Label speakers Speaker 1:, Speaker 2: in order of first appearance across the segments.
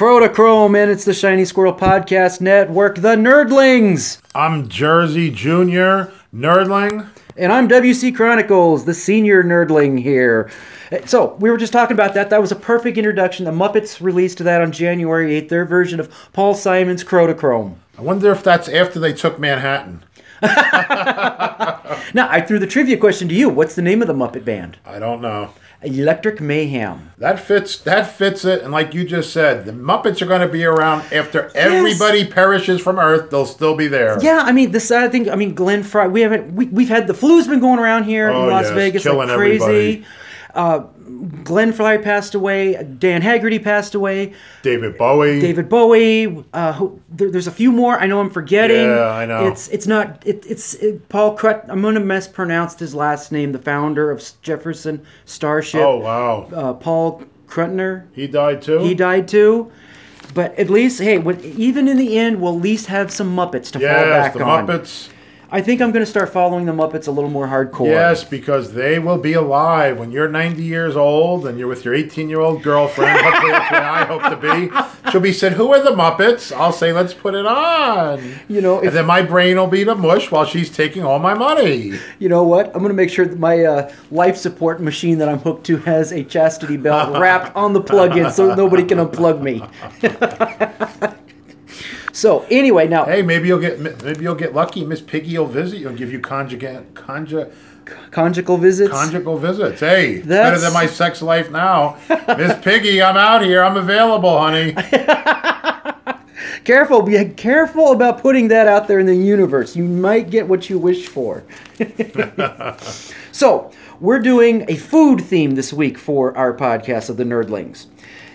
Speaker 1: Kodachrome, and it's the Shiny Squirrel Podcast Network, the Nerdlings.
Speaker 2: I'm Jersey Junior Nerdling.
Speaker 1: And I'm WC Chronicles, the senior nerdling here. Eh, so, we were just talking about that. That was a perfect introduction. The Muppets released that on January 8th, their version of Paul Simon's Kodachrome.
Speaker 2: I wonder if that's after they took Manhattan.
Speaker 1: Now, I threw the trivia question to you. What's the name of the Muppet band?
Speaker 2: I don't know.
Speaker 1: Electric Mayhem.
Speaker 2: That fits. That fits it. And like you just said, the Muppets are going to be around after everybody perishes from Earth. They'll still be there.
Speaker 1: Yeah, I mean the sad thing. I mean Glenn Frey. We haven't. We, we've had the flu's been going around here
Speaker 2: Oh,
Speaker 1: in Las
Speaker 2: yes,
Speaker 1: Vegas
Speaker 2: killing
Speaker 1: like crazy.
Speaker 2: everybody.
Speaker 1: Uh, Glenn Frey passed away. Dan Haggerty passed away.
Speaker 2: David Bowie.
Speaker 1: David Bowie. Uh, who, there, there's a few more. I know I'm forgetting.
Speaker 2: Yeah, I know.
Speaker 1: It's it's not. It, it's it, Paul Crut. I'm gonna mispronounce his last name. The founder of Jefferson Starship.
Speaker 2: Oh wow,
Speaker 1: Uh, Paul Krutner.
Speaker 2: he died too.
Speaker 1: He died too. But at least, hey, when, even in the end, we'll at least have some Muppets to fall
Speaker 2: Yes,
Speaker 1: back
Speaker 2: the
Speaker 1: on.
Speaker 2: Muppets.
Speaker 1: I think I'm going to start following the Muppets a little more hardcore.
Speaker 2: Yes, because they will be alive when you're 90 years old and you're with your 18 year old girlfriend. Hopefully, that's I hope to be. She'll be said, "Who are the Muppets?" I'll say, "Let's put it on."
Speaker 1: You know, if,
Speaker 2: And then my brain will be to mush while she's taking all my money.
Speaker 1: you know what? I'm going to make sure that my uh, life support machine that I'm hooked to has a chastity belt wrapped on the plug-in, so nobody can unplug me. so anyway, now
Speaker 2: Hey, maybe you'll get maybe you'll get lucky. Miss Piggy will visit. You'll give you conjugate
Speaker 1: conjugal visits.
Speaker 2: conjugal visits. Hey,
Speaker 1: That's-
Speaker 2: better than my sex life now. Miss Piggy, I'm out here. I'm available, honey.
Speaker 1: careful, be careful about putting that out there in the universe. You might get what you wish for. so, we're doing a food theme this week for our podcast of the Nerdlings.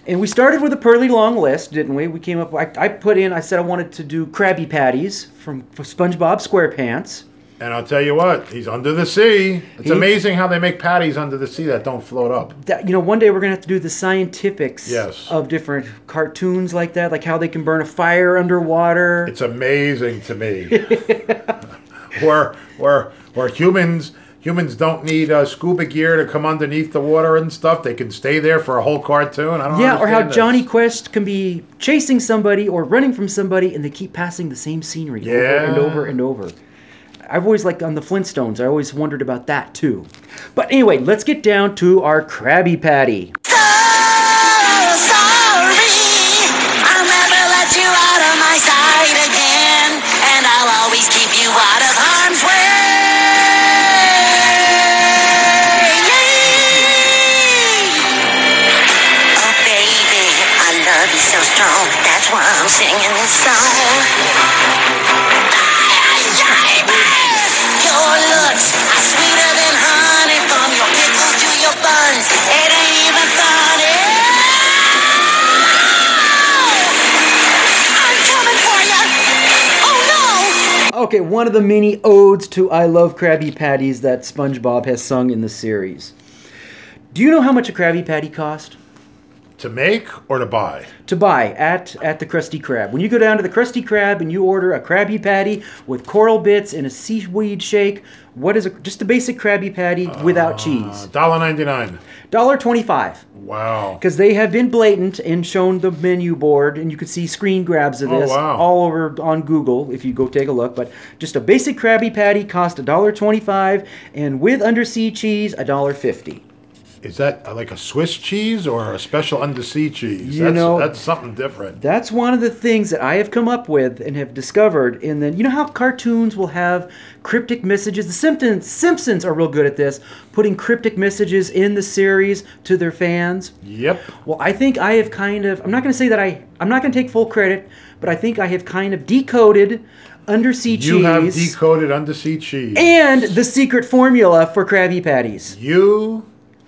Speaker 1: And we started with a pretty long list, didn't we? We came up, I, I put in, I said I wanted to do Krabby Patties from, from SpongeBob SquarePants.
Speaker 2: And I'll tell you what, he's under the sea. It's
Speaker 1: He-
Speaker 2: amazing how they make patties under the sea that don't float up.
Speaker 1: That, you know, one day we're going to have to do the scientifics
Speaker 2: Yes.
Speaker 1: of different cartoons like that, like how they can burn a fire underwater.
Speaker 2: It's amazing to me. where where where humans humans don't need uh, scuba gear to come underneath the water and stuff. They can stay there for a whole cartoon. I don't
Speaker 1: Yeah, or how
Speaker 2: this.
Speaker 1: Jonny Quest can be chasing somebody or running from somebody and they keep passing the same scenery over and over and over. I've always liked on the Flintstones, I always wondered about that too. But anyway, let's get down to our Krabby Patty. One of the many odes to I Love Krabby Patties that SpongeBob has sung in the series. Do you know how much a Krabby Patty cost?
Speaker 2: To make or to buy.
Speaker 1: to buy at at the Krusty Krab. When you go down to the Krusty Krab and you order a Krabby Patty with coral bits and a seaweed shake, what is a just a basic Krabby Patty without ah, cheese?
Speaker 2: Dollar ninety nine.
Speaker 1: Dollar twenty-five.
Speaker 2: Wow.
Speaker 1: Because they have been blatant and shown the menu board, and you can see screen grabs of
Speaker 2: Oh,
Speaker 1: this
Speaker 2: wow.
Speaker 1: all over on Google if you go take a look. But just a basic Krabby Patty cost a dollar twenty-five, and with undersea cheese, a dollar fifty.
Speaker 2: Is that like a Swiss cheese or a special undersea cheese?
Speaker 1: You
Speaker 2: that's,
Speaker 1: know-
Speaker 2: that's something different.
Speaker 1: That's one of the things that I have come up with and have discovered. And then you know how cartoons will have cryptic messages. The Simpsons Simpsons are real good at this, putting cryptic messages in the series to their fans.
Speaker 2: Yep.
Speaker 1: Well, I think I have kind of. I'm not going to say that I. I'm not going to take full credit, but I think I have kind of decoded undersea
Speaker 2: You have
Speaker 1: cheese
Speaker 2: decoded undersea cheese.
Speaker 1: and the secret formula for Krabby Patties.
Speaker 2: You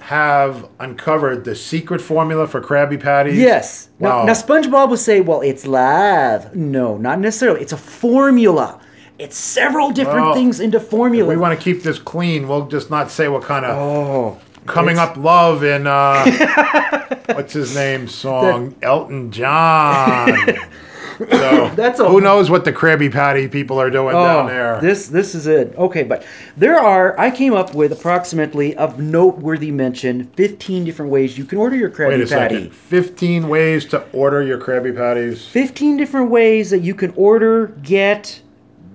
Speaker 2: have uncovered the secret formula for Krabby Patties.
Speaker 1: Yes. Now,
Speaker 2: Wow.
Speaker 1: now SpongeBob will say, "Well, it's love." No, not necessarily. It's a formula. It's several different
Speaker 2: Well,
Speaker 1: things into formula.
Speaker 2: we want to keep this clean. We'll just not say what kind of
Speaker 1: oh,
Speaker 2: coming
Speaker 1: it's-
Speaker 2: up love in uh, what's his name song Elton John. So
Speaker 1: That's a-
Speaker 2: who knows what the Krabby Patty people are doing down oh, there.
Speaker 1: Oh, This this is it. Okay, but there are I came up with approximately of noteworthy mention 15 different ways you can order your Krabby Patty.
Speaker 2: Wait a
Speaker 1: Patty.
Speaker 2: second. 15 ways to order your Krabby Patties.
Speaker 1: 15 different ways that you can order, get,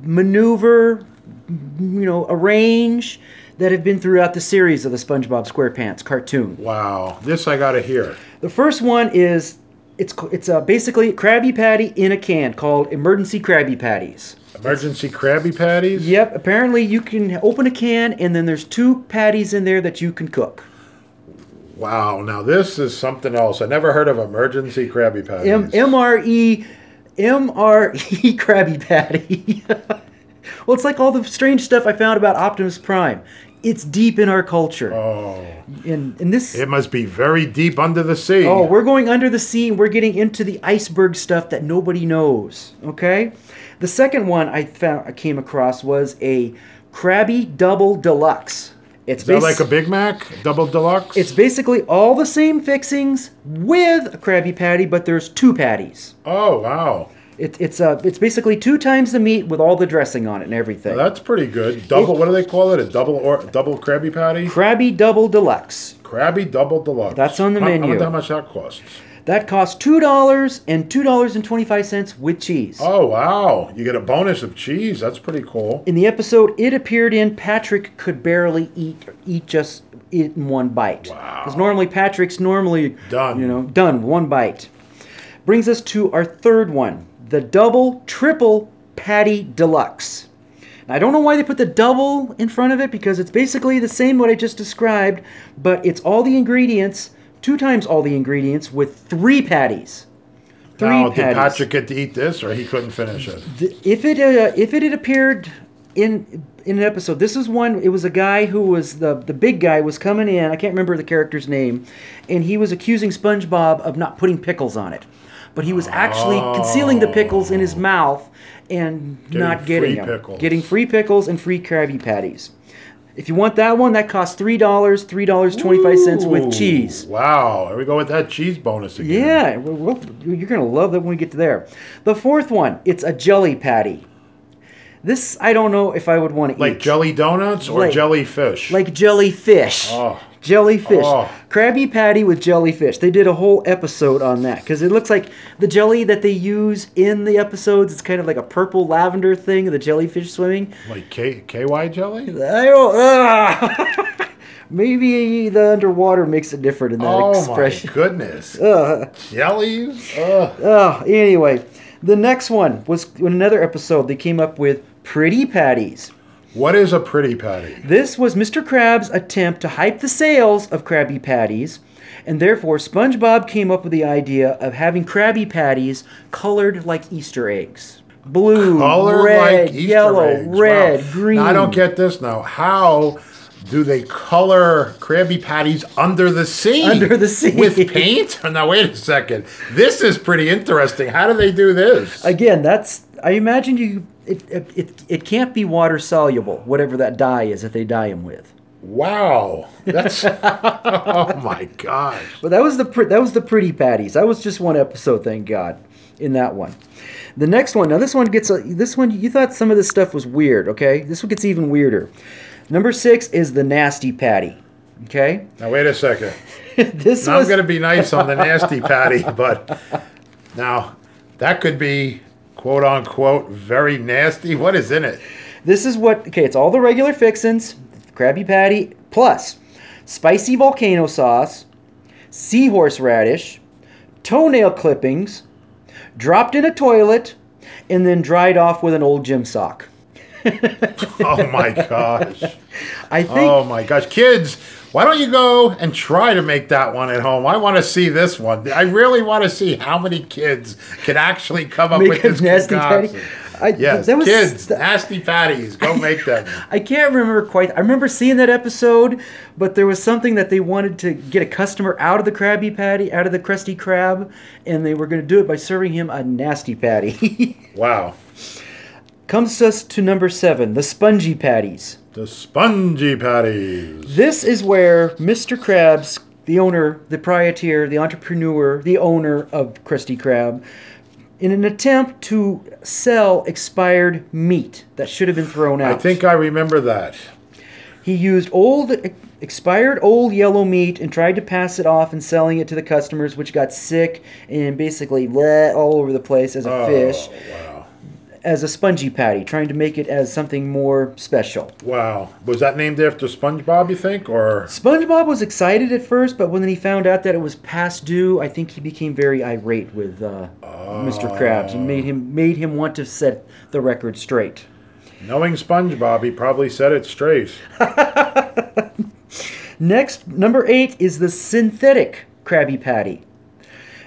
Speaker 1: maneuver, you know, arrange that have been throughout the series of the SpongeBob SquarePants cartoon.
Speaker 2: Wow. This I got to hear.
Speaker 1: The first one is it's it's uh, basically a Krabby Patty in a can called emergency Krabby Patties.
Speaker 2: Emergency Krabby Patties?
Speaker 1: Yep, apparently you can open a can and then there's two patties in there that you can cook.
Speaker 2: Wow. Now this is something else. I never heard of emergency Krabby Patties.
Speaker 1: M M R E M R E Krabby Patty. well, it's like all the strange stuff I found about Optimus Prime. It's deep in our culture.
Speaker 2: oh.
Speaker 1: And and this
Speaker 2: It must be very deep under the sea.
Speaker 1: Oh, we're going under the sea and we're getting into the iceberg stuff that nobody knows. Okay? The second one I found I came across was a Krabby Double Deluxe. It's
Speaker 2: is that like a Big Mac? Double deluxe?
Speaker 1: It's basically all the same fixings with a Krabby Patty, but there's two patties.
Speaker 2: Oh, wow.
Speaker 1: It, it's uh, it's basically two times the meat with all the dressing on it and everything.
Speaker 2: That's pretty good. Double, what do they call it? A double or double Krabby Patty?
Speaker 1: Krabby Double Deluxe.
Speaker 2: Krabby Double Deluxe.
Speaker 1: That's on the
Speaker 2: How- I
Speaker 1: menu.
Speaker 2: wonder how much that costs.
Speaker 1: That costs two dollars and two dollars and twenty five cents with cheese.
Speaker 2: Oh, wow. You get a bonus of cheese. That's pretty cool.
Speaker 1: In the episode it appeared in, Patrick could barely eat eat just it in one bite.
Speaker 2: Wow.
Speaker 1: Because normally Patrick's normally
Speaker 2: Done.
Speaker 1: You know, done one bite. Brings us to our third one, the double triple patty deluxe. Now, I don't know why they put the double in front of it because it's basically the same what I just described, but it's all the ingredients, two times all the ingredients with three patties. Three
Speaker 2: now, did. Patrick get to eat this, or he couldn't finish it?
Speaker 1: If it uh, if it had appeared in in an episode, this is one. It was a guy who was the the big guy was coming in. I can't remember the character's name, and he was accusing SpongeBob of not putting pickles on it, but he was actually concealing the pickles in his mouth and not getting
Speaker 2: free
Speaker 1: them,
Speaker 2: pickles.
Speaker 1: getting free pickles and free Krabby Patties. If you want that one, that costs three dollars, three dollars twenty five cents with cheese.
Speaker 2: Wow. Here we go with that cheese bonus again.
Speaker 1: Yeah, well, you're gonna love that when we get to there. The fourth one, it's a jelly patty. This I don't know if I would want to
Speaker 2: Like
Speaker 1: eat.
Speaker 2: Like jelly donuts or
Speaker 1: Like-
Speaker 2: jellyfish?
Speaker 1: like jellyfish.
Speaker 2: Oh.
Speaker 1: Jellyfish.
Speaker 2: Oh.
Speaker 1: Krabby Patty with jellyfish. They did a whole episode on that because it looks like the jelly that they use in the episodes. It's kind of like a purple lavender thing. The jellyfish swimming.
Speaker 2: Like K- KY jelly?
Speaker 1: I don't. ah. Maybe the underwater makes it different in that
Speaker 2: Oh
Speaker 1: expression.
Speaker 2: Oh my goodness.
Speaker 1: Ugh.
Speaker 2: Jellies?
Speaker 1: Oh, anyway, the next one was in another episode. They came up with pretty patties.
Speaker 2: What is a pretty patty?
Speaker 1: This was Mr. Krabs' attempt to hype the sales of Krabby Patties, and therefore SpongeBob came up with the idea of having Krabby Patties colored like Easter eggs. Blue,
Speaker 2: Color
Speaker 1: red,
Speaker 2: like
Speaker 1: yellow,
Speaker 2: eggs.
Speaker 1: red,
Speaker 2: Wow.
Speaker 1: green.
Speaker 2: Now, I don't get this now. How do they color Krabby Patties under the sea?
Speaker 1: Under the sea.
Speaker 2: With paint? Now, wait a second. This is pretty interesting. How do they do this?
Speaker 1: Again, that's I imagine you. It, it, it, it can't be water soluble, whatever that dye is that they dye them with.
Speaker 2: wow. That's. oh my gosh.
Speaker 1: But that was the pre- that was the pretty patties. That was just one episode, thank God, in that one. The next one. Now this one gets a, this one. You thought some of this stuff was weird, okay? This one gets even weirder. Number six is the nasty patty. Okay,
Speaker 2: Now, wait a second.
Speaker 1: this
Speaker 2: Now, I'm going to be nice on the nasty patty, but now that could be quote unquote very nasty. What is in it?
Speaker 1: this is what okay. It's all the regular fixins, Krabby Patty plus spicy volcano sauce, seahorse radish, toenail clippings, dropped in a toilet, and then dried off with an old gym sock.
Speaker 2: Oh my gosh.
Speaker 1: I think
Speaker 2: Oh my gosh. Kids, why don't you go and try to make that one at home? I want to see this one. I really want to see how many kids can actually come up
Speaker 1: Make
Speaker 2: with
Speaker 1: a
Speaker 2: this
Speaker 1: nasty patty? I-
Speaker 2: yes,
Speaker 1: that was-
Speaker 2: kids, nasty patties. Go make them.
Speaker 1: I can't remember quite. I remember seeing that episode, but there was something that they wanted to get a customer out of the Krabby Patty, out of the Krusty Krab, and they were going to do it by serving him a nasty patty.
Speaker 2: wow.
Speaker 1: Comes us to number seven, the spongy patties.
Speaker 2: The spongy patties.
Speaker 1: This is where Mr. Krabs, the owner, the proprietor, the entrepreneur, the owner of Krusty Krab, in an attempt to sell expired meat that should have been thrown out.
Speaker 2: I think I remember that.
Speaker 1: He used old, expired old yellow meat and tried to pass it off and selling it to the customers, which got sick and basically bleh, all over the place as a
Speaker 2: Oh,
Speaker 1: fish,
Speaker 2: wow.
Speaker 1: As a spongy patty, trying to make it as something more special.
Speaker 2: Wow. Was that named after SpongeBob, you think? Or
Speaker 1: SpongeBob was excited at first, but when he found out that it was past due, I think he became very irate with uh, Mr. Krabs and made him made him want to set the record straight.
Speaker 2: knowing SpongeBob, he probably said it straight.
Speaker 1: Next, number eight is the synthetic Krabby Patty.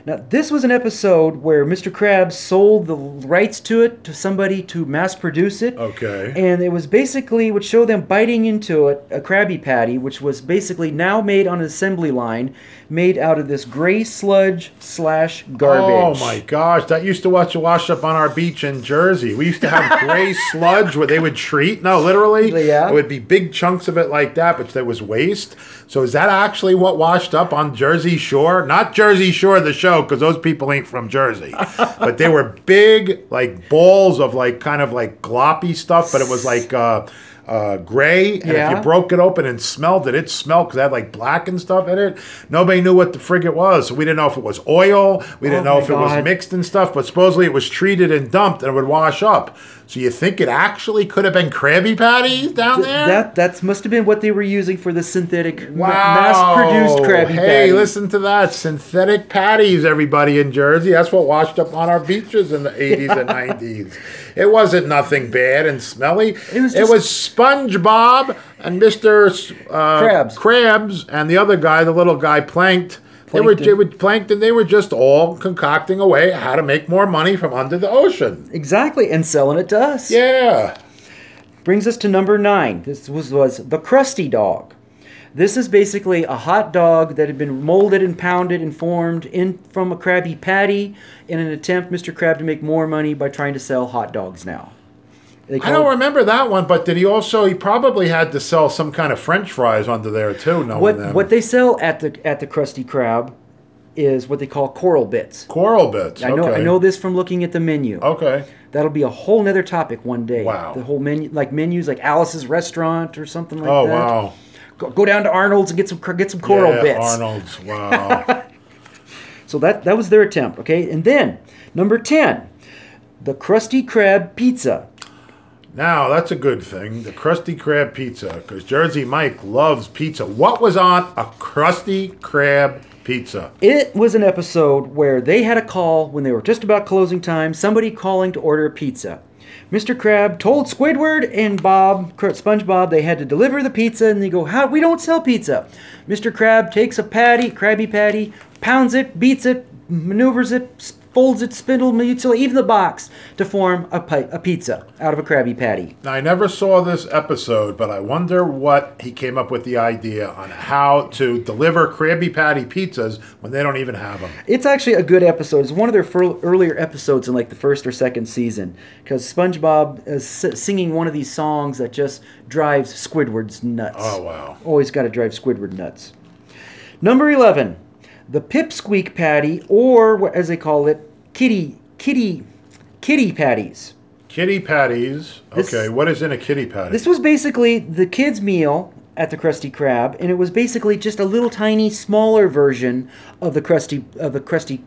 Speaker 1: Now, this was an episode where Mr. Krabs sold the rights to it to somebody to mass produce it.
Speaker 2: Okay.
Speaker 1: And it was basically would show them biting into it, a Krabby Patty, which was basically now made on an assembly line, made out of this gray sludge slash garbage.
Speaker 2: Oh my gosh, that used to watch wash up on our beach in Jersey. We used to have gray sludge where they would treat. No, literally,
Speaker 1: Yeah.
Speaker 2: it would be big chunks of it like that, but there was waste. So is that actually what washed up on Jersey Shore? Not Jersey Shore, the show, because those people ain't from Jersey. but they were big, like balls of like kind of like gloppy stuff, but it was like. Uh, uh, gray, and if you broke it open and smelled it, it smelled because it had like black and stuff in it. Nobody knew what the frig it was, so we didn't know if it was oil. We didn't
Speaker 1: Oh
Speaker 2: know if it was mixed and stuff, but supposedly it was treated and dumped and it would wash up. So you think it actually could have been Krabby Patties down there?
Speaker 1: That that must have been what they were using for the synthetic
Speaker 2: wow.
Speaker 1: mass-produced Krabby
Speaker 2: Patties.
Speaker 1: Hey,
Speaker 2: listen to that. Synthetic patties, everybody in Jersey. That's what washed up on our beaches in the 80s and 90s. It wasn't nothing bad and smelly.
Speaker 1: It was
Speaker 2: it was SpongeBob and Mr. S- Uh,
Speaker 1: Krabs.
Speaker 2: Krabs and the other guy, the little guy, Planked. They were,
Speaker 1: Plankton.
Speaker 2: they were plankton. They were just all concocting a way how to make more money from under the ocean.
Speaker 1: Exactly, and selling it to us.
Speaker 2: Yeah.
Speaker 1: Brings us to number nine. This was, was the Krusty Dog. This is basically a hot dog that had been molded and pounded and formed in from a Krabby Patty in an attempt, Mr. Crab, to make more money by trying to sell hot dogs now.
Speaker 2: I don't remember that one, but did he also? He probably had to sell some kind of French fries under there too. Knowing
Speaker 1: what
Speaker 2: them.
Speaker 1: what they sell at the at the Krusty Krab is what they call coral bits.
Speaker 2: coral bits?
Speaker 1: I know
Speaker 2: okay.
Speaker 1: I know this from looking at the menu.
Speaker 2: Okay.
Speaker 1: That'll be a whole nother topic one day.
Speaker 2: Wow.
Speaker 1: The whole menu, like menus, like Alice's Restaurant or something like
Speaker 2: Oh
Speaker 1: that.
Speaker 2: wow.
Speaker 1: Go, go down to Arnold's and get some get some coral
Speaker 2: yeah,
Speaker 1: bits.
Speaker 2: Arnold's. Wow.
Speaker 1: So that that was their attempt. Okay, and then number ten, the Krusty Krab pizza.
Speaker 2: Now that's a good thing. The Krusty Krab pizza, because Jersey Mike loves pizza. What was on a Krusty Krab pizza?
Speaker 1: It was an episode where they had a call when they were just about closing time. Somebody calling to order a pizza. Mr. Krab told Squidward and Bob, SpongeBob, they had to deliver the pizza, and they go, "How? We don't sell pizza." Mr. Krab takes a patty, Krabby Patty, pounds it, beats it, maneuvers it, folds its spindle, mutilate, even the box to form a, pi- a pizza out of a Krabby Patty.
Speaker 2: Now, I never saw this episode, but I wonder what he came up with the idea on how to deliver Krabby Patty pizzas when they don't even have them.
Speaker 1: It's actually a good episode. It's one of their fir- earlier episodes in like the first or second season because SpongeBob is s- singing one of these songs that just drives Squidward's nuts.
Speaker 2: Oh, wow.
Speaker 1: Always got to drive Squidward nuts. Number 11, the Pipsqueak Patty, or what- as they call it, kitty, kitty, kitty patties.
Speaker 2: Kitty patties.
Speaker 1: This-
Speaker 2: Okay, what is in a kitty patty?
Speaker 1: This was basically the kids' meal at the Krusty Krab, and it was basically just a little tiny, smaller version of the Krusty of the Krusty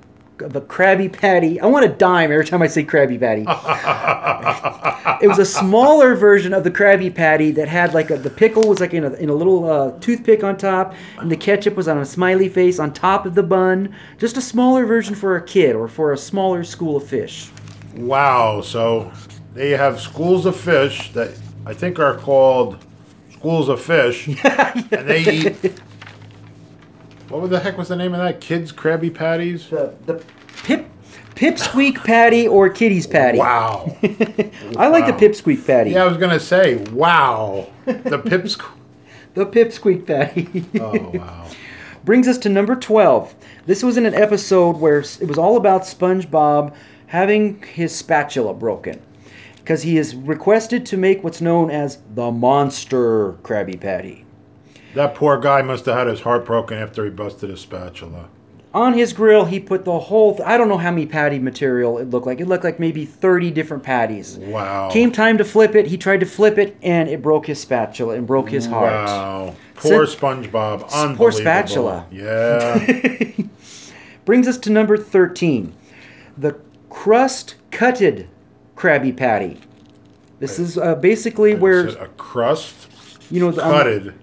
Speaker 1: of a Krabby Patty. I want a dime every time I say Krabby Patty. it was a smaller version of the Krabby Patty that had like a, the pickle was like in a, in a little uh, toothpick on top, and the ketchup was on a smiley face on top of the bun. Just a smaller version for a kid or for a smaller school of fish.
Speaker 2: Wow. So they have schools of fish that I think are called schools of fish, and they eat. What the heck was the name of that? Kids Krabby Patties.
Speaker 1: The the pip pipsqueak patty or kitty's patty.
Speaker 2: Wow.
Speaker 1: I like the
Speaker 2: Wow.
Speaker 1: pipsqueak patty.
Speaker 2: yeah, I was gonna say, wow. The pips.
Speaker 1: The pipsqueak patty.
Speaker 2: Oh wow.
Speaker 1: Brings us to number 12. This was in an episode where it was all about SpongeBob having his spatula broken. Because he is requested to make what's known as the Monster Krabby Patty.
Speaker 2: That poor guy must have had his heart broken after he busted his spatula.
Speaker 1: On his grill, he put the whole. Th- I don't know how many patty material it looked like. It looked like maybe thirty different patties.
Speaker 2: Wow.
Speaker 1: Came time to flip it. He tried to flip it, and it broke his spatula and broke his heart.
Speaker 2: Wow. Poor
Speaker 1: Sent-
Speaker 2: SpongeBob. Unbelievable.
Speaker 1: poor spatula.
Speaker 2: Yeah.
Speaker 1: Brings us to number thirteen, the crust cutted Krabby Patty. This is uh, basically where.
Speaker 2: a crust
Speaker 1: you know the, um,
Speaker 2: cutted.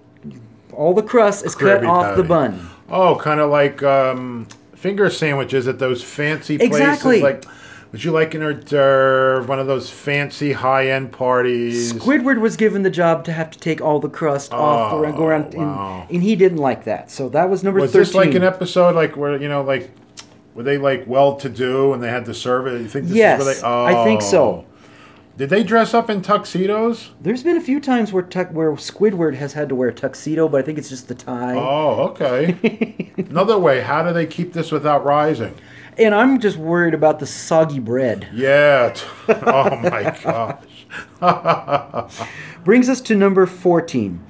Speaker 1: All the crust is cut
Speaker 2: Krabby
Speaker 1: off the bun.
Speaker 2: Oh, kind of like um, finger sandwiches at those fancy
Speaker 1: Exactly.
Speaker 2: places. Like, would you like an hors d'oeuvre? One of those fancy high-end parties.
Speaker 1: Squidward was given the job to have to take all the crust off
Speaker 2: Oh,
Speaker 1: and go around,
Speaker 2: wow.
Speaker 1: and, and he didn't like that. So that was number
Speaker 2: Was
Speaker 1: thirteen.
Speaker 2: this like an episode like where you know like were they like well-to-do and they had to serve it? You think this
Speaker 1: Yes,
Speaker 2: is where they? Oh.
Speaker 1: I think so.
Speaker 2: Did they dress up in tuxedos?
Speaker 1: There's been a few times where tuck, where Squidward has had to wear a tuxedo, but I think it's just the tie.
Speaker 2: Oh, okay. Another way, how do they keep this without rising?
Speaker 1: And I'm just worried about the soggy bread.
Speaker 2: Yeah. Oh my gosh.
Speaker 1: Brings us to number 14.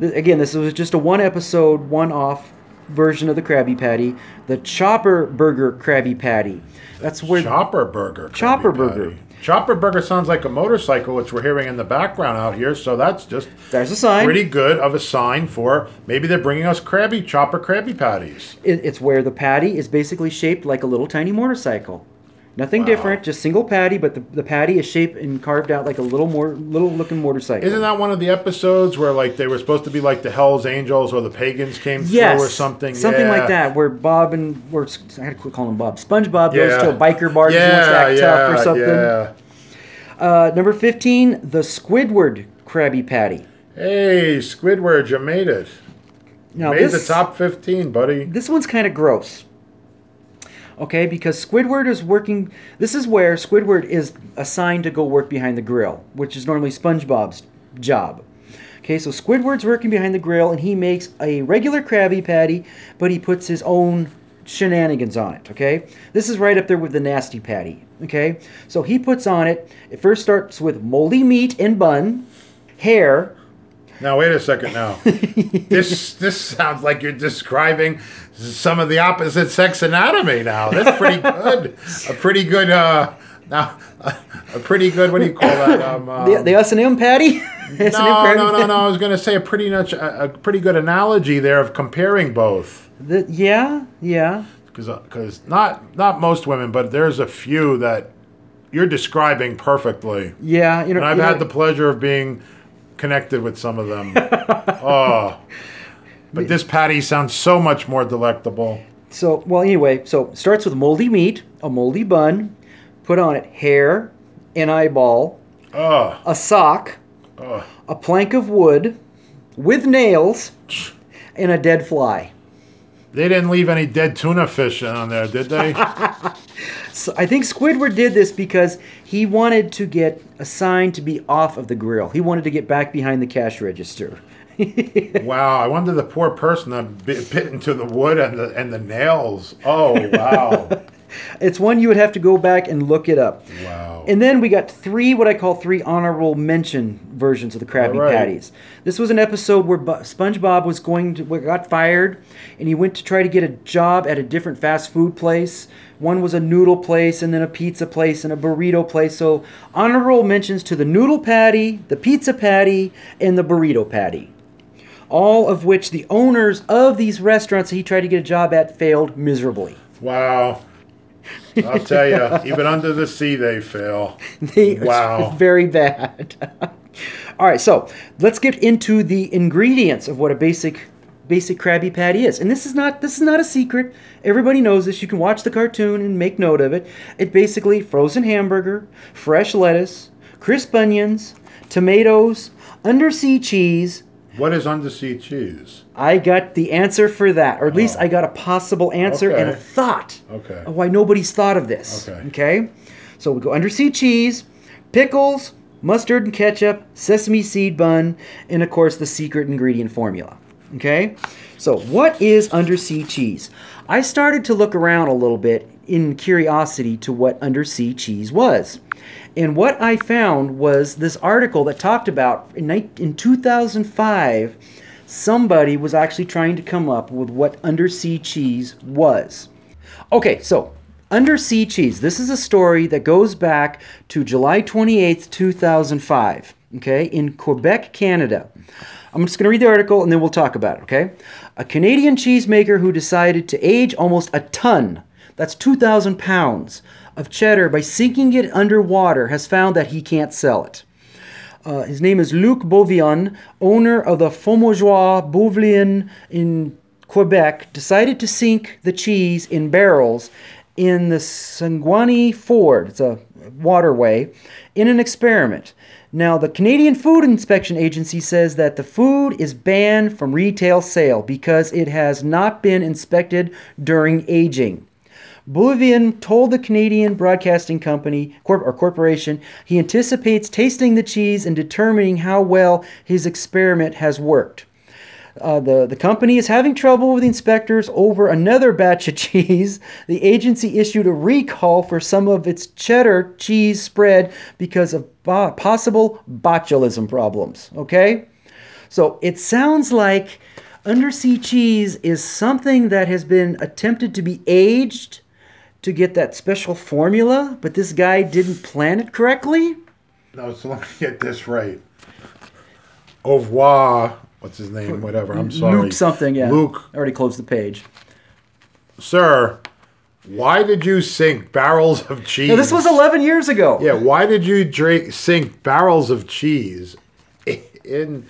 Speaker 1: Again, this was just a one episode, one off version of the Krabby Patty, the Chopper Burger Krabby Patty. That's where
Speaker 2: Chopper burger. Krabby
Speaker 1: Chopper
Speaker 2: Patty.
Speaker 1: burger.
Speaker 2: Chopper burger sounds like a motorcycle, which we're hearing in the background out here. So that's just
Speaker 1: there's a sign.
Speaker 2: pretty good of a sign for maybe they're bringing us Krabby Chopper Krabby Patties.
Speaker 1: It, it's where the patty is basically shaped like a little tiny motorcycle. Nothing
Speaker 2: Wow.
Speaker 1: different, just single patty, but the, the patty is shaped and carved out like a little more little looking motorcycle.
Speaker 2: Isn't that one of the episodes where like they were supposed to be like the Hell's Angels or the pagans came
Speaker 1: yes,
Speaker 2: through or something?
Speaker 1: Something like that, where Bob and or I had to quit calling him Bob. SpongeBob
Speaker 2: Yeah.
Speaker 1: goes to a biker bar wants to
Speaker 2: Yeah,
Speaker 1: tough or
Speaker 2: yeah,
Speaker 1: something.
Speaker 2: yeah.
Speaker 1: Uh, number fifteen, the Squidward Krabby Patty.
Speaker 2: Hey, Squidward, you made it.
Speaker 1: Now
Speaker 2: made
Speaker 1: this
Speaker 2: the top 15, buddy.
Speaker 1: this one's kind of gross. Okay, because Squidward is working. This is where Squidward is assigned to go work behind the grill, which is normally SpongeBob's job. Okay, so Squidward's working behind the grill and he makes a regular Krabby Patty, but he puts his own shenanigans on it. Okay, this is right up there with the Nasty Patty. Okay, so he puts on it. It first starts with moldy meat and bun, hair,
Speaker 2: Now wait a second. Now, this this sounds like you're describing some of the opposite sex anatomy. Now that's pretty good. A pretty good. Uh, now, a pretty good. What do you call that? Um,
Speaker 1: the,
Speaker 2: um,
Speaker 1: the S and M Patty.
Speaker 2: No, no, no, no. I was going to say a pretty much a, a pretty good analogy there of comparing both.
Speaker 1: The, yeah, yeah.
Speaker 2: Because because not not most women, but there's a few that you're describing perfectly.
Speaker 1: Yeah, you know,
Speaker 2: And I've had
Speaker 1: know-
Speaker 2: the pleasure of being connected with some of them. oh. But this patty sounds so much more delectable.
Speaker 1: So, well, anyway, so starts with moldy meat, a moldy bun, put on it hair, an eyeball,
Speaker 2: Oh,
Speaker 1: a sock,
Speaker 2: oh.
Speaker 1: a plank of wood with nails, and a dead fly.
Speaker 2: They didn't leave any dead tuna fish on there, did they?
Speaker 1: So I think Squidward did this because he wanted to get assigned to be off of the grill. He wanted to get back behind the cash register.
Speaker 2: wow, I wonder the poor person that bit, bit into the wood and the and the nails. Oh, wow.
Speaker 1: It's one you would have to go back and look it up.
Speaker 2: Wow.
Speaker 1: And then we got three, what I call three honorable mention versions of the Krabby
Speaker 2: right.
Speaker 1: Patties. This was an episode where SpongeBob was going to got fired, and he went to try to get a job at a different fast food place. One was a noodle place, and then a pizza place, and a burrito place. So honorable mentions to the noodle patty, the pizza patty, and the burrito patty. All of which the owners of these restaurants that he tried to get a job at failed miserably.
Speaker 2: Wow. I'll tell you, even under the sea, they fail.
Speaker 1: They
Speaker 2: Wow.
Speaker 1: very bad. All right, so let's get into the ingredients of what a basic basic Krabby Patty is. And this is not this is not a secret. Everybody knows this. You can watch the cartoon and make note of it. It basically frozen hamburger, fresh lettuce, crisp onions, tomatoes, undersea cheese.
Speaker 2: What is undersea cheese?
Speaker 1: I got the answer for that, or at oh. least I got a possible answer and a thought
Speaker 2: Okay.
Speaker 1: of why nobody's thought of this.
Speaker 2: Okay.
Speaker 1: Okay. So we go undersea cheese, pickles, mustard and ketchup, sesame seed bun, and of course the secret ingredient formula. Okay. So what is undersea cheese? I started to look around a little bit in curiosity to what undersea cheese was. And what I found was this article that talked about in, in 2005 somebody was actually trying to come up with what undersea cheese was. Okay, so undersea cheese. This is a story that goes back to July 28th, 2005, okay, in Quebec, Canada. I'm just going to read the article and then we'll talk about it, okay? A Canadian cheesemaker who decided to age almost a ton, that's 2,000 pounds, of cheddar by sinking it underwater has found that he can't sell it. Uh, his name is Luc Boivin, owner of the Fromagerie Beauvillien in Quebec, decided to sink the cheese in barrels in the Saguenay Ford, it's a waterway, in an experiment. Now, the Canadian Food Inspection Agency says that the food is banned from retail sale because it has not been inspected during aging. Bolivian told the Canadian Broadcasting Company corp- or corporation he anticipates tasting the cheese and determining how well his experiment has worked. Uh, the, the company is having trouble with the inspectors over another batch of cheese. The agency issued a recall for some of its cheddar cheese spread because of bo- possible botulism problems. Okay? So it sounds like undersea cheese is something that has been attempted to be aged to get that special formula, but this guy didn't plan it correctly.
Speaker 2: No, so let me get this right. Au revoir. What's his name? Whatever. I'm sorry.
Speaker 1: Luke something, yeah.
Speaker 2: Luke,
Speaker 1: I already closed the page.
Speaker 2: sir, why did you sink barrels of cheese?
Speaker 1: Now, this was 11 years ago.
Speaker 2: Yeah, why did you drink sink barrels of cheese in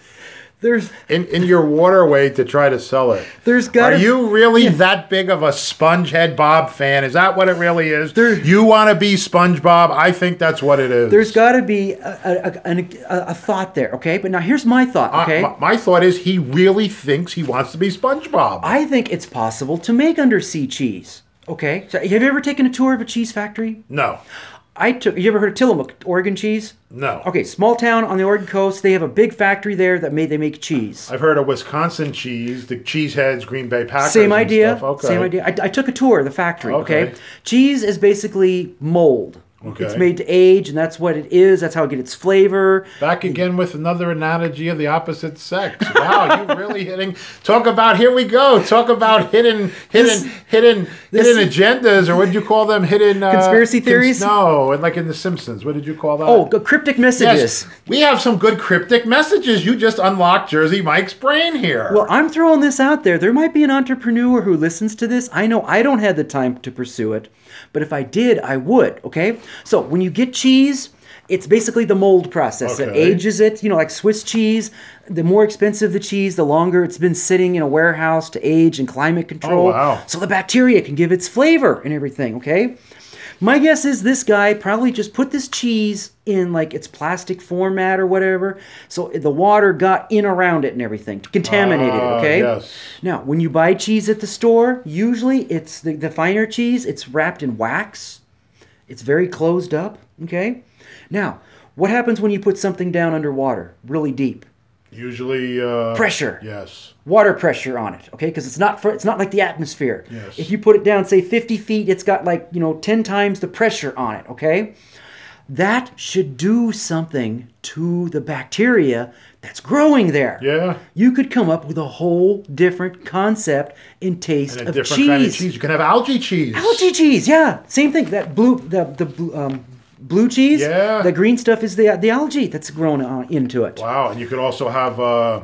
Speaker 1: There's
Speaker 2: in, in your waterway to try to sell it?
Speaker 1: There's gotta-
Speaker 2: Are you really that big of a SpongeHead Bob fan? Is that what it really is?
Speaker 1: There-
Speaker 2: you want to be SpongeBob? I think that's what it is.
Speaker 1: there's got to be a, a, a, a, thought there, okay? But now here's my thought,
Speaker 2: Uh,
Speaker 1: okay?
Speaker 2: my, my thought is he really thinks he wants to be SpongeBob.
Speaker 1: I think it's possible to make undersea cheese. Okay, so have you ever taken a tour of a cheese factory?
Speaker 2: no,
Speaker 1: I took. You ever heard of Tillamook, Oregon cheese?
Speaker 2: no.
Speaker 1: Okay, small town on the Oregon coast. They have a big factory there that made they make cheese.
Speaker 2: I've heard of Wisconsin cheese, the Cheeseheads, Green Bay Packers.
Speaker 1: Same idea.
Speaker 2: Okay.
Speaker 1: Same idea. I, I took a tour of the factory. Okay.
Speaker 2: Okay.
Speaker 1: Cheese is basically mold.
Speaker 2: Okay.
Speaker 1: It's made to age, and that's what it is. That's how it gets its flavor.
Speaker 2: Back again with another analogy of the opposite sex. Wow, you're really hitting. Talk about here we go. Talk about hidden, hidden,
Speaker 1: This-
Speaker 2: hidden,
Speaker 1: this-
Speaker 2: hidden agendas, or what did you call them? Hidden uh,
Speaker 1: Conspiracy theories?
Speaker 2: no, and like in The Simpsons, what did you call that?
Speaker 1: Oh, cryptic messages.
Speaker 2: yes. We have some good cryptic messages. You just unlocked Jersey Mike's brain here.
Speaker 1: Well, I'm throwing this out there. There might be an entrepreneur who listens to this. I know I don't have the time to pursue it, but if I did, I would. Okay. So when you get cheese, it's basically the mold process that ages it. You know, like Swiss cheese. The more expensive the cheese, the longer it's been sitting in a warehouse to age and climate control.
Speaker 2: Oh, wow.
Speaker 1: So the bacteria can give its flavor and everything. Okay. My guess is this guy probably just put this cheese in like its plastic format or whatever, so the water got in around it and everything, contaminated it.
Speaker 2: Ah,
Speaker 1: Okay.
Speaker 2: yes.
Speaker 1: Now, when you buy cheese at the store, usually it's the, the finer cheese. It's wrapped in wax. It's very closed up. Okay. Now, what happens when you put something down underwater, really deep?
Speaker 2: Usually uh,
Speaker 1: Pressure.
Speaker 2: Yes.
Speaker 1: water pressure on it okay because it's not for, it's not like the atmosphere
Speaker 2: Yes.
Speaker 1: if you put it down say 50 feet it's got like you know 10 times the pressure on it okay that should do something to the bacteria that's growing there
Speaker 2: Yeah.
Speaker 1: you could come up with a whole different concept in taste
Speaker 2: And a
Speaker 1: of
Speaker 2: different
Speaker 1: cheese.
Speaker 2: kind of cheese. You can have algae cheese.
Speaker 1: algae cheese yeah same thing that blue the the blue, um, blue cheese
Speaker 2: Yeah.
Speaker 1: the green stuff is the the algae that's grown on, into it
Speaker 2: Wow, and you could also have uh,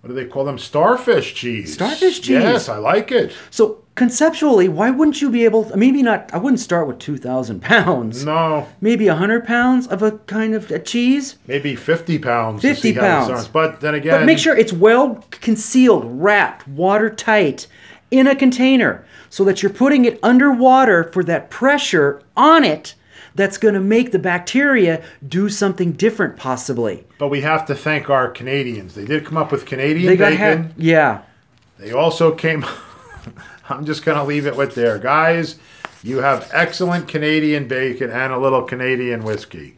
Speaker 2: what do they call them? Starfish cheese.
Speaker 1: Starfish cheese.
Speaker 2: Yes, I like it.
Speaker 1: So conceptually, why wouldn't you be able? Maybe not. I wouldn't start with two thousand pounds.
Speaker 2: No,
Speaker 1: Maybe hundred pounds of a kind of a cheese.
Speaker 2: maybe fifty pounds. to
Speaker 1: 50
Speaker 2: see
Speaker 1: pounds.
Speaker 2: But then again,
Speaker 1: But make sure it's well concealed, wrapped, watertight, in a container, so that you're putting it underwater for that pressure on it. That's going to make the bacteria do something different, possibly.
Speaker 2: But we have to thank our Canadians. They did come up with Canadian
Speaker 1: They got
Speaker 2: bacon.
Speaker 1: ha- yeah.
Speaker 2: They also came. I'm just gonna leave it with there, guys. You have excellent Canadian bacon and a little Canadian whiskey.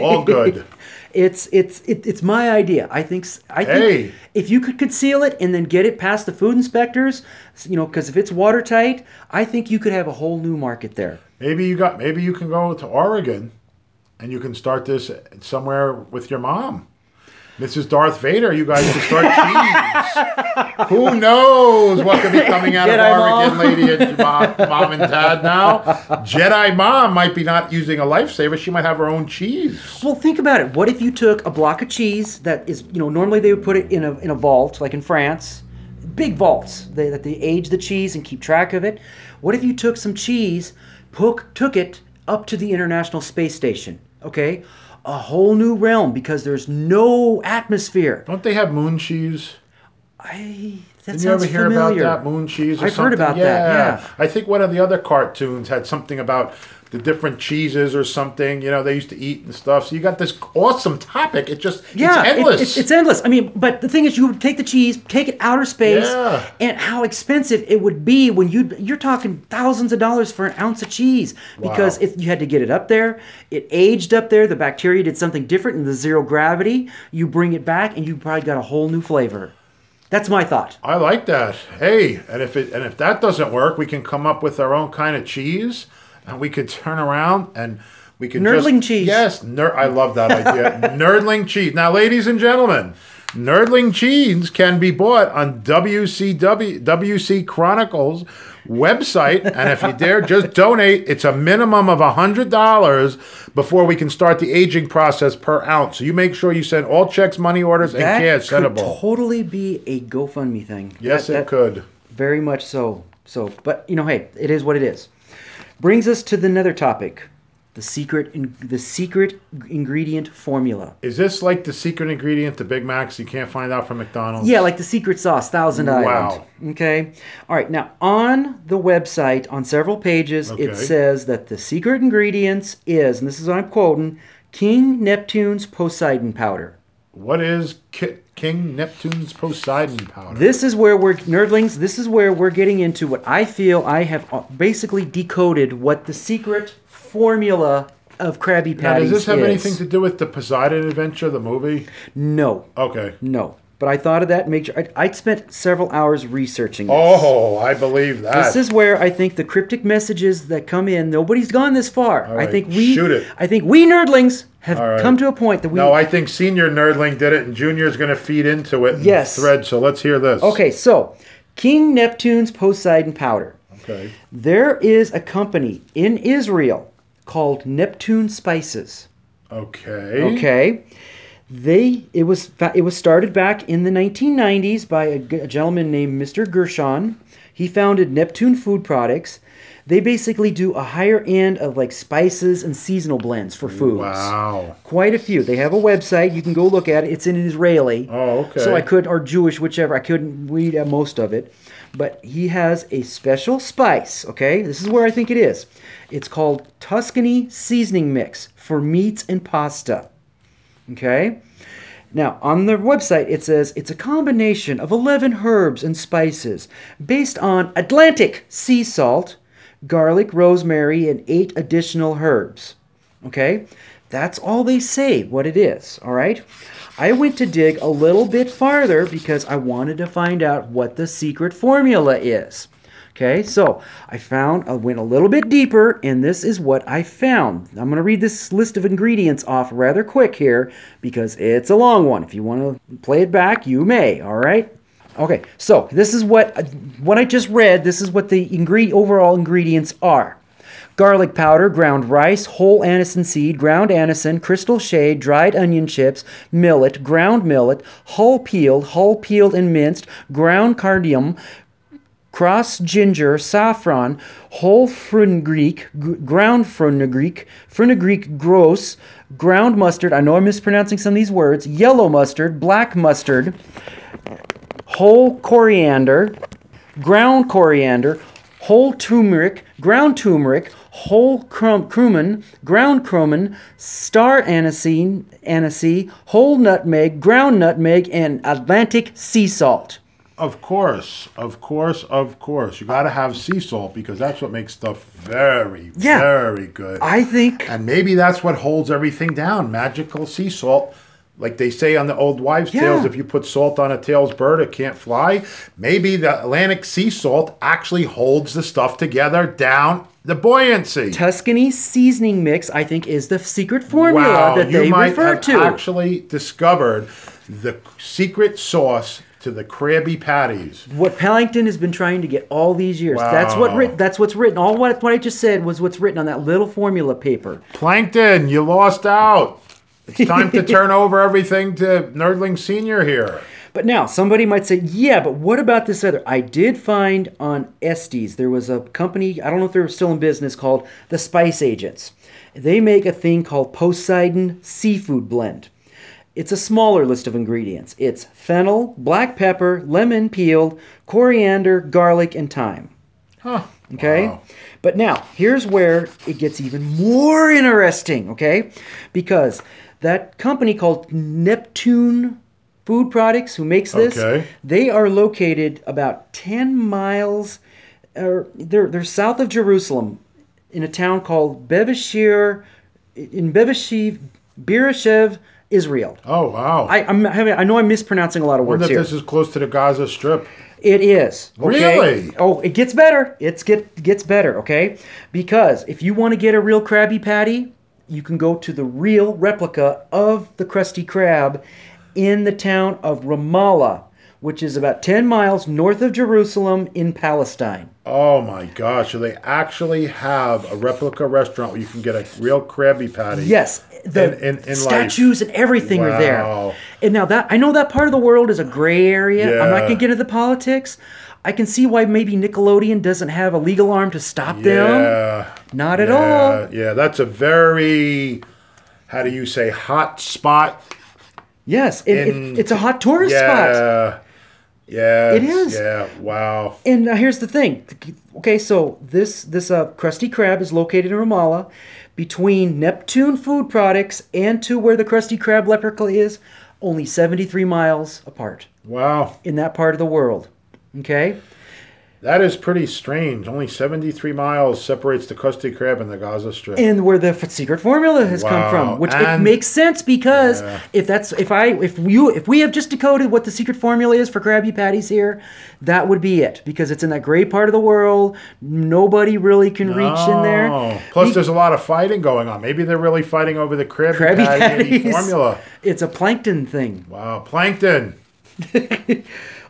Speaker 2: All good.
Speaker 1: It's it's it, it's my idea. I think I think
Speaker 2: Hey.
Speaker 1: if you could conceal it and then get it past the food inspectors, you know, because if it's watertight, I think you could have a whole new market there.
Speaker 2: Maybe you got. Maybe you can go to Oregon, and you can start this somewhere with your mom. Mrs. Darth Vader, you guys should start cheese. Who knows what could be coming out of
Speaker 1: Jedi Mom.
Speaker 2: again lady and mom, mom and dad now? Jedi mom might be not using a lifesaver. She might have her own cheese.
Speaker 1: Well, think about it. What if you took a block of cheese that is, you know, normally they would put it in a in a vault, like in France, big vaults they, that they age the cheese and keep track of it. What if you took some cheese, took took it up to the International Space Station? Okay, a whole new realm because there's no atmosphere.
Speaker 2: Don't they have moon cheese?
Speaker 1: I that
Speaker 2: Did you ever hear
Speaker 1: familiar.
Speaker 2: about that moon cheese? Or
Speaker 1: I've heard
Speaker 2: something?
Speaker 1: about that, yeah.
Speaker 2: I think one of the other cartoons had something about the different cheeses or something. You know, they used to eat and stuff. So you got this awesome topic. It just
Speaker 1: Yeah,
Speaker 2: it's
Speaker 1: it-
Speaker 2: endless.
Speaker 1: it's, it's endless. I mean, but the thing is, you would take the cheese, take it outer space,
Speaker 2: Yeah.
Speaker 1: and how expensive it would be when you you're talking thousands of dollars for an ounce of cheese because
Speaker 2: Wow.
Speaker 1: if you had to get it up there, it aged up there. The bacteria did something different in the zero gravity. You bring it back, and you probably got a whole new flavor. That's my thought.
Speaker 2: I like that. Hey, and if it and if that doesn't work, we can come up with our own kind of cheese, and we could turn around and we can
Speaker 1: Nerdling
Speaker 2: just,
Speaker 1: cheese.
Speaker 2: Yes, ner- I love that idea. Nerdling cheese. Now, ladies and gentlemen, Nerdling jeans can be bought on WCW WC Chronicles website, and if you dare, just donate. It's a minimum of hundred dollars before we can start the aging process per ounce. So you make sure you send all checks, money orders, and
Speaker 1: That
Speaker 2: cash
Speaker 1: could
Speaker 2: sendable.
Speaker 1: totally be a GoFundMe thing.
Speaker 2: yes,
Speaker 1: That-
Speaker 2: it
Speaker 1: that-
Speaker 2: could.
Speaker 1: Very much so. So, but you know, hey, it is what it is. Brings us to the another topic, the secret, in, the secret ingredient formula.
Speaker 2: Is this like the secret ingredient to Big Macs you can't find out from McDonald's?
Speaker 1: Yeah, like the secret sauce, Thousand Island.
Speaker 2: Wow.
Speaker 1: Okay. All right. Now, on the website, on several pages,
Speaker 2: Okay.
Speaker 1: it says that the secret ingredients is, and this is what I'm quoting, King Neptune's Poseidon powder.
Speaker 2: What is Ki- King Neptune's Poseidon powder?
Speaker 1: This is where we're nerdlings. This is where we're getting into what I feel I have uh, basically decoded what the secret formula of Krabby Patties.
Speaker 2: now, does this have
Speaker 1: is.
Speaker 2: anything to do with the Poseidon Adventure, the movie?
Speaker 1: No,
Speaker 2: Okay.
Speaker 1: no. But I thought of that. and Make sure I, I spent several hours researching. This.
Speaker 2: Oh, I believe that.
Speaker 1: This is where I think the cryptic messages that come in. Nobody's gone this far. I think we
Speaker 2: shoot it.
Speaker 1: I think we nerdlings have
Speaker 2: All right.
Speaker 1: come to a point that we.
Speaker 2: no, I think Senior Nerdling did it, and junior is going to feed into it
Speaker 1: Yes.
Speaker 2: thread. So let's hear this.
Speaker 1: okay, so King Neptune's Poseidon powder.
Speaker 2: Okay.
Speaker 1: There is a company in Israel called Neptune Spices.
Speaker 2: Okay.
Speaker 1: Okay. They it was it was started back in the 1990s by a gentleman named Mr. Gershon. He founded Neptune Food Products. They basically do a higher end of like spices and seasonal blends for foods.
Speaker 2: Wow.
Speaker 1: Quite a few. They have a website. You can go look at it. It's in Israeli.
Speaker 2: Oh, okay.
Speaker 1: So I could, or Jewish, whichever. I couldn't read most of it. But he has a special spice, okay? This is where I think it is. It's called Tuscany Seasoning Mix for meats and pasta. Okay? Now, on their website, it says it's a combination of 11 herbs and spices based on Atlantic sea salt, garlic, rosemary, and eight additional herbs. Okay? That's all they say what it is, all right? I went to dig a little bit farther because I wanted to find out what the secret formula is. Okay, so I found, I went a little bit deeper, and this is what I found. I'm going to read this list of ingredients off rather quick here because it's a long one. If you want to play it back, you may, all right? Okay, so this is what what I just read. This is what the ingre- overall ingredients are garlic powder, ground rice, whole anison seed, ground anison, crystal shade, dried onion chips, millet, ground millet, hull peeled, hull peeled and minced, ground cardium, cross ginger, saffron, whole fenugreek, g- ground fenugreek, fenugreek gross, ground mustard. I know I'm mispronouncing some of these words. Yellow mustard, black mustard, whole coriander, ground coriander, whole turmeric, ground turmeric, whole crum- cumin, ground cumin, star anisine, aniseed, whole nutmeg, ground nutmeg, and Atlantic sea salt.
Speaker 2: Of course, of course, of course. You got to have sea salt because that's what makes stuff very,
Speaker 1: Yeah.
Speaker 2: very good.
Speaker 1: I think
Speaker 2: and maybe that's what holds everything down. Magical sea salt. Like they say on the old wives' tales,
Speaker 1: Yeah.
Speaker 2: if you put salt on a tail's bird, it can't fly. Maybe the Atlantic sea salt actually holds the stuff together down the buoyancy.
Speaker 1: Tuscany seasoning mix, I think, is the secret formula
Speaker 2: Wow,
Speaker 1: that they
Speaker 2: might
Speaker 1: refer to.
Speaker 2: actually discovered the secret sauce to the Krabby Patties.
Speaker 1: What Paddington has been trying to get all these years. That's what writ- that's what's written. All what what I just said was what's written on that little formula paper.
Speaker 2: Plankton, you lost out. It's time to turn over everything to Nerdling Senior here.
Speaker 1: But now somebody might say, yeah, but what about this other? I did find on Estes there was a company. I don't know if they're still in business called the Spice Agents. They make a thing called Poseidon Seafood Blend. It's a smaller list of ingredients. It's fennel, black pepper, lemon peeled, coriander, garlic, and thyme.
Speaker 2: Huh.
Speaker 1: Okay?
Speaker 2: Wow.
Speaker 1: But now, here's where it gets even more interesting, okay? Because that company called Neptune Food Products, who makes this,
Speaker 2: Okay.
Speaker 1: they are located about 10 miles, or they're, they're south of Jerusalem in a town called Bevashir, in Bevashiv, Beersheba, Israel.
Speaker 2: Oh wow.
Speaker 1: I, I'm I know I'm mispronouncing a lot of words
Speaker 2: if
Speaker 1: here.
Speaker 2: this is close to the Gaza Strip.
Speaker 1: It is. Okay?
Speaker 2: Really?
Speaker 1: Oh, it gets better. It's get gets better, okay? Because if you want to get a real Krabby Patty, you can go to the real replica of the Krusty Krab in the town of Ramallah, which is about 10 miles north of Jerusalem in Palestine.
Speaker 2: Oh my gosh! So they actually have a replica restaurant where you can get a real Krabby Patty.
Speaker 1: Yes, the
Speaker 2: In- in- in life.
Speaker 1: statues and everything are
Speaker 2: Wow.
Speaker 1: there. And now that I know that part of the world is a gray area. I'm not going to get into the politics. I can see why maybe Nickelodeon doesn't have a legal arm to stop them.
Speaker 2: Yeah.
Speaker 1: Not at
Speaker 2: yeah,
Speaker 1: all.
Speaker 2: Yeah, that's a very, how do you say, hot spot.
Speaker 1: Yes, it, it- it's a hot tourist spot.
Speaker 2: Yeah. Yeah.
Speaker 1: It is.
Speaker 2: Yeah. Wow.
Speaker 1: And now here's the thing. Okay, so this this uh, Krusty Krab is located in Ramallah, between Neptune Food Products and to where the Krusty Krab replica is, only 73 miles apart
Speaker 2: Wow.
Speaker 1: in that part of the world. Okay.
Speaker 2: That is pretty strange. Only 73 miles separates the Krusty Krab and the Gaza Strip.
Speaker 1: and where the f- secret formula has come from, which it makes sense because
Speaker 2: Yeah.
Speaker 1: if that's if I if you if we have just decoded what the secret formula is for Krabby Patties here, that would be it because it's in that gray part of the world. Nobody really can reach in there.
Speaker 2: Plus,
Speaker 1: Be-
Speaker 2: there's a lot of fighting going on. Maybe they're really fighting over the Krabby,
Speaker 1: Krabby
Speaker 2: Patty
Speaker 1: Patties
Speaker 2: formula.
Speaker 1: It's a plankton thing.
Speaker 2: Wow. Plankton.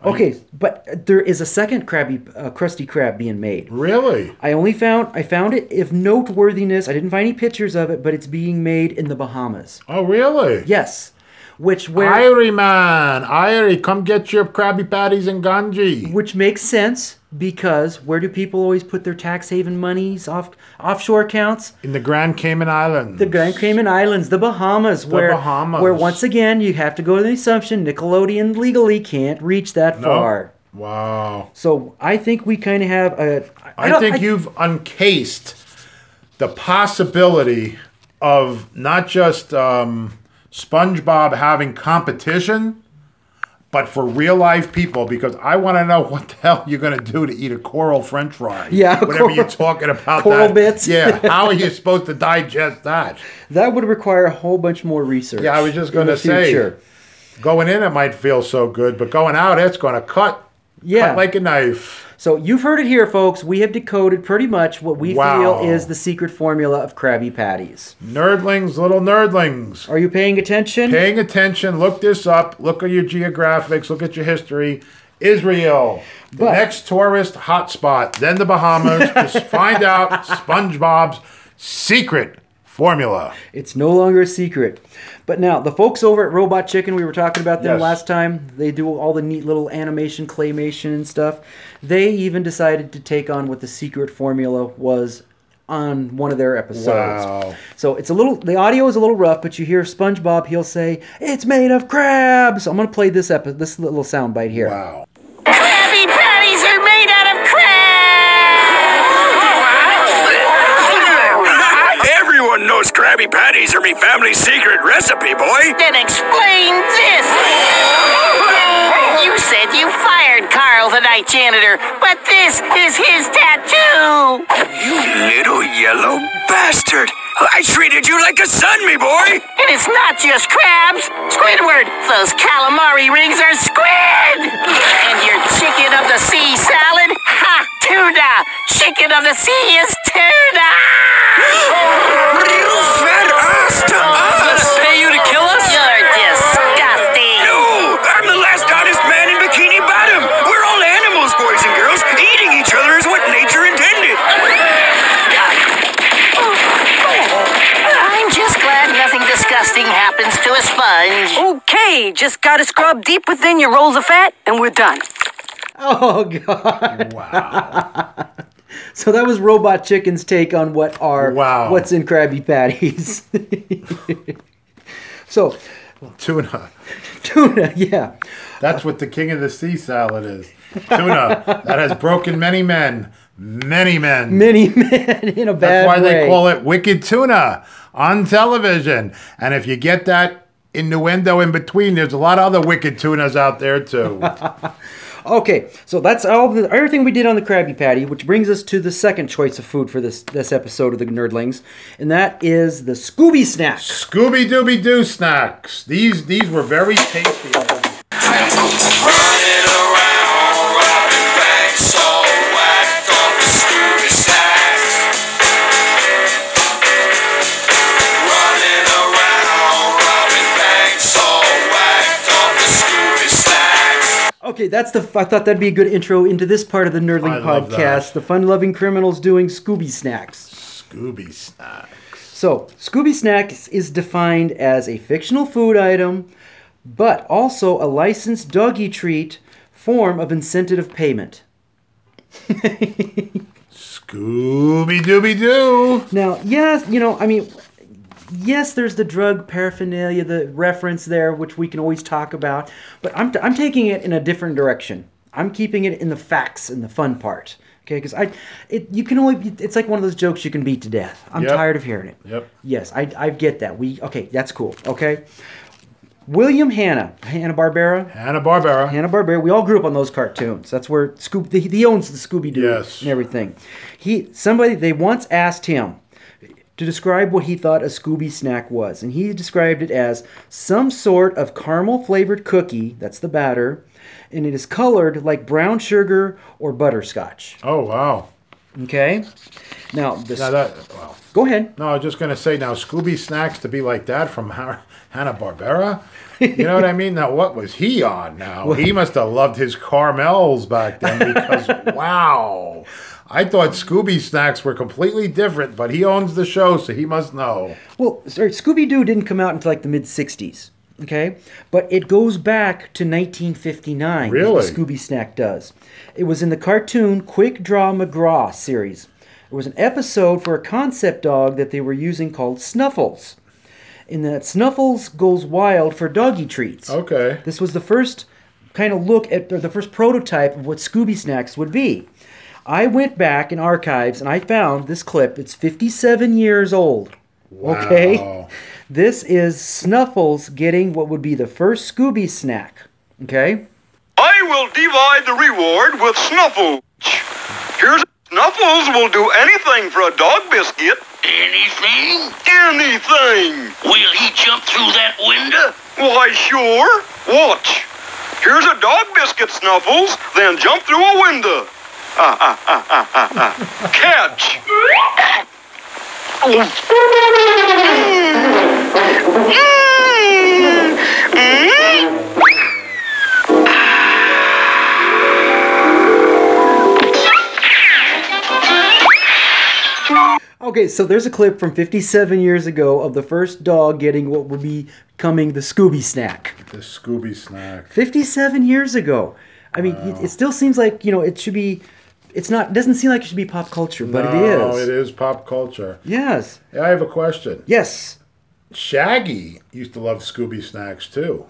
Speaker 1: Okay, but there is a second Krabby uh, Krusty Krab being made.
Speaker 2: Really?
Speaker 1: I only found I found it of noteworthiness. I didn't find any pictures of it, but it's being made in the Bahamas.
Speaker 2: Oh, really?
Speaker 1: Yes, which where
Speaker 2: Irie man, Irie, come get your Krabby Patties and Ganji.
Speaker 1: which makes sense because where do people always put their tax haven monies off offshore accounts?
Speaker 2: In the Grand Cayman Islands.
Speaker 1: The Grand Cayman Islands, the Bahamas, where
Speaker 2: Bahamas.
Speaker 1: where once again you have to go to the assumption Nickelodeon legally can't reach that
Speaker 2: No?
Speaker 1: far.
Speaker 2: Wow.
Speaker 1: So I think we kind of have a.
Speaker 2: I,
Speaker 1: don't-
Speaker 2: think you've uncased the possibility of not just um, SpongeBob having competition, but for real life people, because I want to know what the hell you're going to do to eat a coral French fry.
Speaker 1: Yeah,
Speaker 2: whatever
Speaker 1: coral-
Speaker 2: you're talking about.
Speaker 1: coral
Speaker 2: that.
Speaker 1: bits.
Speaker 2: Yeah, how are you supposed to digest that?
Speaker 1: that would require a whole bunch more research.
Speaker 2: Yeah, I was just going to say.
Speaker 1: future.
Speaker 2: Going in, it might feel so good, but going out, it's going to cut.
Speaker 1: Yeah.
Speaker 2: Cut like a knife.
Speaker 1: So you've heard it here, folks. We have decoded pretty much what we
Speaker 2: Wow.
Speaker 1: feel is the secret formula of Krabby Patties.
Speaker 2: Nerdlings, little nerdlings.
Speaker 1: Are you paying attention?
Speaker 2: Paying attention, look this up, look at your geographics, look at your history. Israel, the
Speaker 1: But-
Speaker 2: next tourist hotspot, then the Bahamas. Just find out SpongeBob's secret formula.
Speaker 1: It's no longer a secret. But now, the folks over at Robot Chicken, we were talking about them
Speaker 2: Yes.
Speaker 1: last time. They do all the neat little animation, claymation, and stuff. They even decided to take on what the secret formula was on one of their episodes.
Speaker 2: Wow.
Speaker 1: So it's a little, the audio is a little rough, but you hear SpongeBob, he'll say, It's made of crabs. I'm going to play this, epi- this little soundbite here.
Speaker 2: Wow.
Speaker 3: Krabby Patties are
Speaker 4: me family's secret recipe, boy.
Speaker 3: Then explain this! You said you fired Carl, the night janitor, but this is his tattoo!
Speaker 4: You little yellow bastard. I treated you like a son, me boy.
Speaker 3: And it's not just crabs! Squidward! Those calamari rings are squid! And your chicken of the sea salad? Ha! tuna! Chicken on the sea is tuna!
Speaker 4: you fed us to us!
Speaker 5: Let us pay you to kill us?
Speaker 3: You're disgusting!
Speaker 4: No!
Speaker 5: I'm
Speaker 4: the last honest man in Bikini Bottom! We're all animals, boys and girls! Eating each other is what nature intended!
Speaker 3: I'm
Speaker 5: just glad nothing disgusting happens to a sponge. Okay, just gotta scrub deep within your rolls of fat, and we're done.
Speaker 1: Oh god.
Speaker 2: Wow.
Speaker 1: So that was Robot Chicken's take on what are
Speaker 2: Wow.
Speaker 1: what's in Krabby Patties. so
Speaker 2: Tuna.
Speaker 1: tuna, yeah.
Speaker 2: That's what the king of the sea salad is. Tuna that has broken many men. Many men.
Speaker 1: Many men in a bad way.
Speaker 2: That's why
Speaker 1: way.
Speaker 2: they call it Wicked Tuna on television. And if you get that innuendo in between, there's a lot of other Wicked Tunas out there too.
Speaker 1: Okay, so that's all the everything we did on the Krabby Patty, which brings us to the second choice of food for this this episode of the Nerdlings, and that is the Scooby Snack.
Speaker 2: Scooby Dooby Doo snacks. These these were very tasty.
Speaker 1: Okay, that's the. I thought that'd be a good intro into this part of the Nerdling
Speaker 2: I love
Speaker 1: podcast.
Speaker 2: that.
Speaker 1: The Fun Lovin' Criminals doing Scooby Snacks.
Speaker 2: Scooby snacks.
Speaker 1: So, Scooby Snacks is defined as a fictional food item, but also a licensed doggy treat form of incentive payment.
Speaker 2: Scooby Dooby Doo.
Speaker 1: Now, yes, you know, I mean, yes, there's the drug paraphernalia, the reference there, which we can always talk about, but I'm, I'm taking it in a different direction. I'm keeping it in the facts and the fun part. Okay, because I, it you can only it's like one of those jokes you can beat to death. I'm
Speaker 2: Yep.
Speaker 1: tired of hearing it.
Speaker 2: Yep.
Speaker 1: Yes, I, I get that. We okay, that's cool. Okay. William Hanna, Hanna Barbera,
Speaker 2: Hanna Barbera.
Speaker 1: Hanna Barbera. We all grew up on those cartoons. That's where Scoob. He, he owns the Scooby Doo
Speaker 2: Yes.
Speaker 1: and everything. He somebody they once asked him to describe what he thought a Scooby snack was, and he described it as some sort of caramel flavored cookie. That's the batter, and it is colored like brown sugar or butterscotch.
Speaker 2: Oh wow.
Speaker 1: Okay. Now this.
Speaker 2: Now that well.
Speaker 1: go ahead.
Speaker 2: No, I was just gonna say now Scooby snacks to be like that from Hanna Barbera. You know what I mean? Now what was he on? Now he must have loved his caramels back then because wow. I thought Scooby snacks were completely different, but he owns the show, so he must know.
Speaker 1: Well, sorry, Scooby Doo didn't come out until like the mid '60s. Okay, but it goes back to 1959.
Speaker 2: Really?
Speaker 1: Scooby Snack does. It was in the cartoon Quick Draw McGraw series. It was an episode for a concept dog that they were using called Snuffles. In that Snuffles goes wild for doggy treats.
Speaker 2: Okay.
Speaker 1: This was the first kind of look at or the first prototype of what Scooby Snacks would be. I went back in archives and I found this clip. It's 57 years old. Okay? This is Snuffles getting what would be the first Scooby snack. Okay?
Speaker 6: I will divide the reward with Snuffles. Here's Snuffles will do anything for a dog biscuit.
Speaker 4: Anything?
Speaker 6: Anything.
Speaker 4: Will he jump through that window?
Speaker 6: Why, sure. Watch. Here's a dog biscuit, Snuffles. Then jump through a window. Ah, ah, ah, ah, ah, ah. Catch.
Speaker 1: Okay, so there's a clip from 57 years ago of the first dog getting what would be coming the Scooby snack.
Speaker 2: The Scooby snack.
Speaker 1: 57 years ago. I mean, it, it still seems like, you know, it should be. It's not. Doesn't seem like it should be pop culture, but it
Speaker 2: No,
Speaker 1: is.
Speaker 2: it is pop culture.
Speaker 1: Yes.
Speaker 2: I have a question.
Speaker 1: Yes.
Speaker 2: Shaggy used to love Scooby snacks too.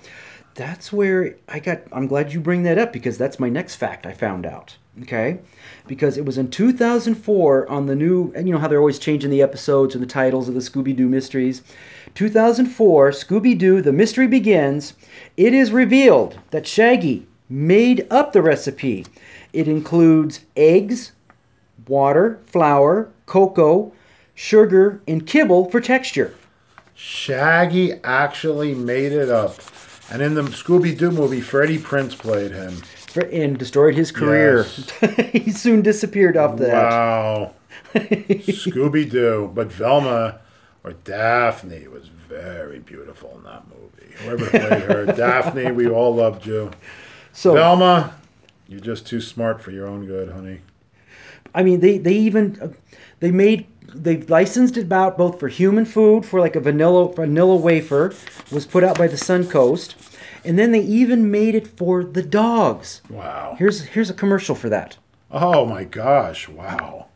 Speaker 1: That's where I got. I'm glad you bring that up because that's my next fact I found out. Okay, because it was in 2004 on the new. And you know how they're always changing the episodes and the titles of the Scooby Doo mysteries. 2004, Scooby Doo: The Mystery Begins. It is revealed that Shaggy made up the recipe. It includes eggs, water, flour, cocoa, sugar, and kibble for texture.
Speaker 2: Shaggy actually made it up. And in the Scooby Doo movie, Freddie Prinze played him.
Speaker 1: and destroyed his career. he soon disappeared off that.
Speaker 2: Wow. Scooby Doo. But Velma or Daphne was very beautiful in that movie. Whoever played her. Daphne, we all loved you.
Speaker 1: So
Speaker 2: Velma, you're just too smart for your own good, honey.
Speaker 1: I mean, they they even uh, they made they licensed it out both for human food for like a vanilla vanilla wafer was put out by the Suncoast, And then they even made it for the dogs.
Speaker 2: Wow.
Speaker 1: Here's here's a commercial for that.
Speaker 2: Oh my gosh! Wow.